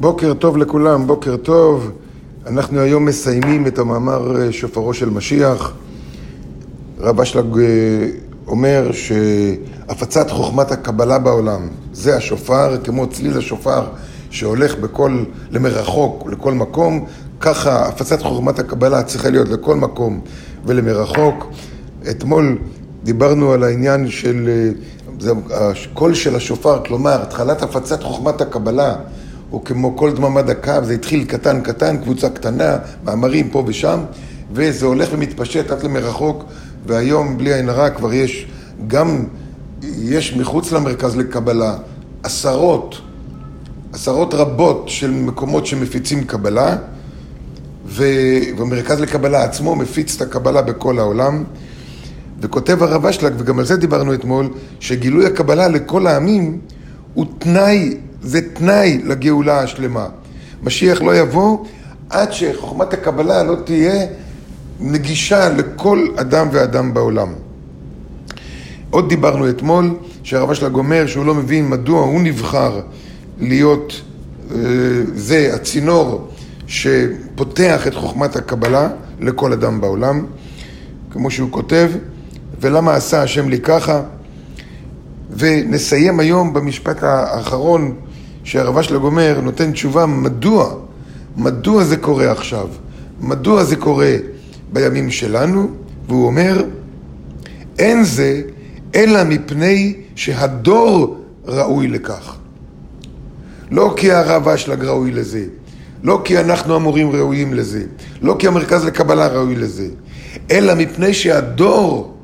בוקר טוב לכולם, בוקר טוב. אנחנו היום מסיימים את המאמר אה, שופרו של משיח. רב אשלג אה, אומר שהפצת חוכמת הקבלה בעולם זה השופר, כמו צליל השופר שהולך בכל, למרחוק, לכל מקום, ככה הפצת חוכמת הקבלה צריכה להיות לכל מקום ולמרחוק. אתמול דיברנו על העניין של אה, זה הקול של השופר, כלומר, התחלת הפצת חוכמת הקבלה הוא כמו כל דממה דקה, זה התחיל קטן קטן, קבוצה קטנה, מאמרים פה ושם, וזה הולך ומתפשט עד למרחוק, והיום, בלי עין הרע, כבר יש גם, יש מחוץ למרכז לקבלה עשרות, עשרות רבות של מקומות שמפיצים קבלה, והמרכז לקבלה עצמו מפיץ את הקבלה בכל העולם. וכותב הרב אשלג, וגם על זה דיברנו אתמול, שגילוי הקבלה לכל העמים הוא תנאי, זה תנאי לגאולה השלמה. משיח לא יבוא עד שחוכמת הקבלה לא תהיה נגישה לכל אדם ואדם בעולם. עוד דיברנו אתמול, שהרב אשלג אומר שהוא לא מבין מדוע הוא נבחר להיות אה, זה הצינור שפותח את חוכמת הקבלה לכל אדם בעולם. כמו שהוא כותב, ולמה עשה השם לי ככה? ונסיים היום במשפט האחרון שהרב אשלג אומר, נותן תשובה מדוע, מדוע זה קורה עכשיו, מדוע זה קורה בימים שלנו, והוא אומר, אין זה אלא מפני שהדור ראוי לכך. לא כי הרב אשלג ראוי לזה, לא כי אנחנו המורים ראויים לזה, לא כי המרכז לקבלה ראוי לזה, אלא מפני שהדור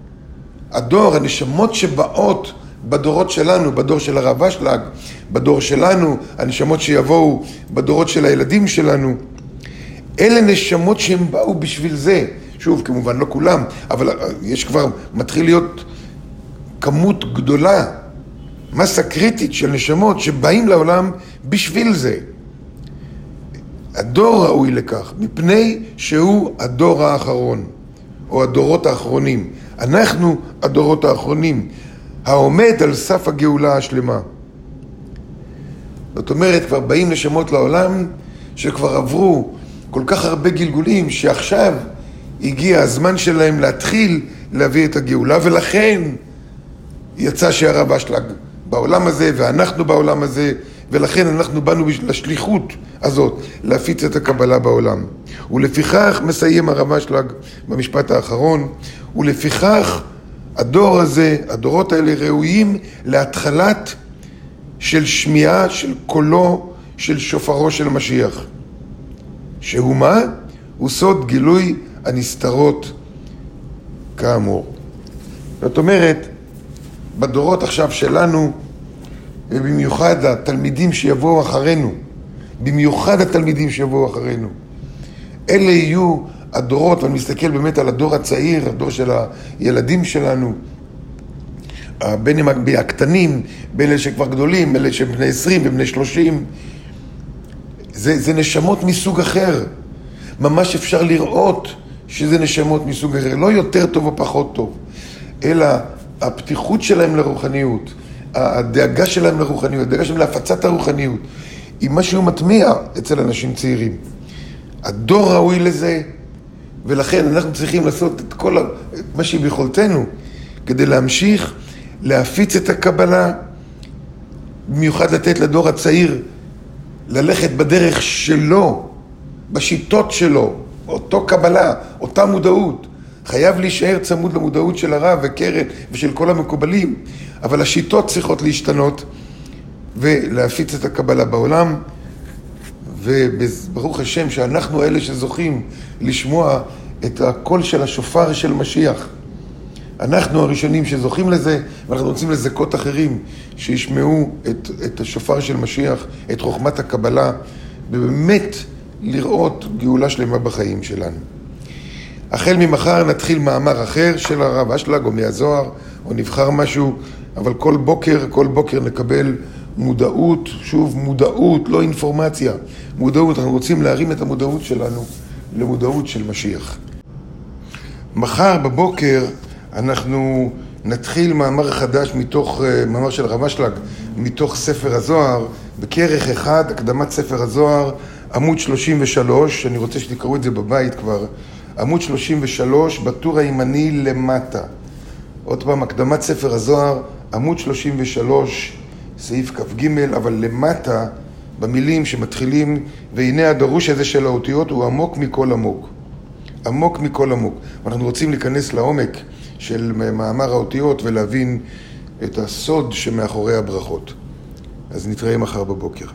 הדור, הנשמות שבאות בדורות שלנו, בדור של הרב אשלג, בדור שלנו, הנשמות שיבואו בדורות של הילדים שלנו, אלה נשמות שהם באו בשביל זה. שוב, כמובן לא כולם, אבל יש כבר, מתחיל להיות כמות גדולה, מסה קריטית של נשמות שבאים לעולם בשביל זה. הדור ראוי לכך, מפני שהוא הדור האחרון, או הדורות האחרונים. אנחנו הדורות האחרונים, העומד על סף הגאולה השלמה. זאת אומרת, כבר באים נשמות לעולם שכבר עברו כל כך הרבה גלגולים, שעכשיו הגיע הזמן שלהם להתחיל להביא את הגאולה, ולכן יצא שהרב אשלג בעולם הזה, ואנחנו בעולם הזה, ולכן אנחנו באנו לשליחות הזאת, להפיץ את הקבלה בעולם. ולפיכך מסיים הרב אשלג במשפט האחרון, ולפיכך הדור הזה, הדורות האלה ראויים להתחלת של שמיעה של קולו של שופרו של משיח. שהוא מה? הוא סוד גילוי הנסתרות כאמור. זאת אומרת, בדורות עכשיו שלנו, ובמיוחד התלמידים שיבואו אחרינו, במיוחד התלמידים שיבואו אחרינו, אלה יהיו הדורות, ואני מסתכל באמת על הדור הצעיר, הדור של הילדים שלנו, בין אם הקטנים, בין אלה שכבר גדולים, אלה שהם בני עשרים ובני שלושים, זה, זה נשמות מסוג אחר. ממש אפשר לראות שזה נשמות מסוג אחר, לא יותר טוב או פחות טוב, אלא הפתיחות שלהם לרוחניות, הדאגה שלהם לרוחניות, הדאגה שלהם להפצת הרוחניות, היא משהו מטמיע אצל אנשים צעירים. הדור ראוי לזה, ולכן אנחנו צריכים לעשות את כל מה שביכולתנו כדי להמשיך להפיץ את הקבלה, במיוחד לתת לדור הצעיר ללכת בדרך שלו, בשיטות שלו, אותו קבלה, אותה מודעות. חייב להישאר צמוד למודעות של הרב וקרת ושל כל המקובלים, אבל השיטות צריכות להשתנות ולהפיץ את הקבלה בעולם. וברוך השם שאנחנו אלה שזוכים לשמוע את הקול של השופר של משיח. אנחנו הראשונים שזוכים לזה, ואנחנו רוצים לזכות אחרים שישמעו את, את השופר של משיח, את חוכמת הקבלה, ובאמת לראות גאולה שלמה בחיים שלנו. החל ממחר נתחיל מאמר אחר של הרב אשלג או מהזוהר, או נבחר משהו, אבל כל בוקר, כל בוקר נקבל מודעות, שוב מודעות, לא אינפורמציה, מודעות, אנחנו רוצים להרים את המודעות שלנו למודעות של משיח. מחר בבוקר אנחנו נתחיל מאמר חדש מתוך, אה, מאמר של הרב אשלג, מתוך ספר הזוהר, בכרך אחד, הקדמת ספר הזוהר, עמוד 33, אני רוצה שתקראו את זה בבית כבר, עמוד 33, בטור הימני למטה. עוד פעם, הקדמת ספר הזוהר, עמוד 33, סעיף כ"ג, אבל למטה, במילים שמתחילים, והנה הדרוש הזה של האותיות הוא עמוק מכל עמוק. עמוק מכל עמוק. אנחנו רוצים להיכנס לעומק של מאמר האותיות ולהבין את הסוד שמאחורי הברכות. אז נתראה מחר בבוקר.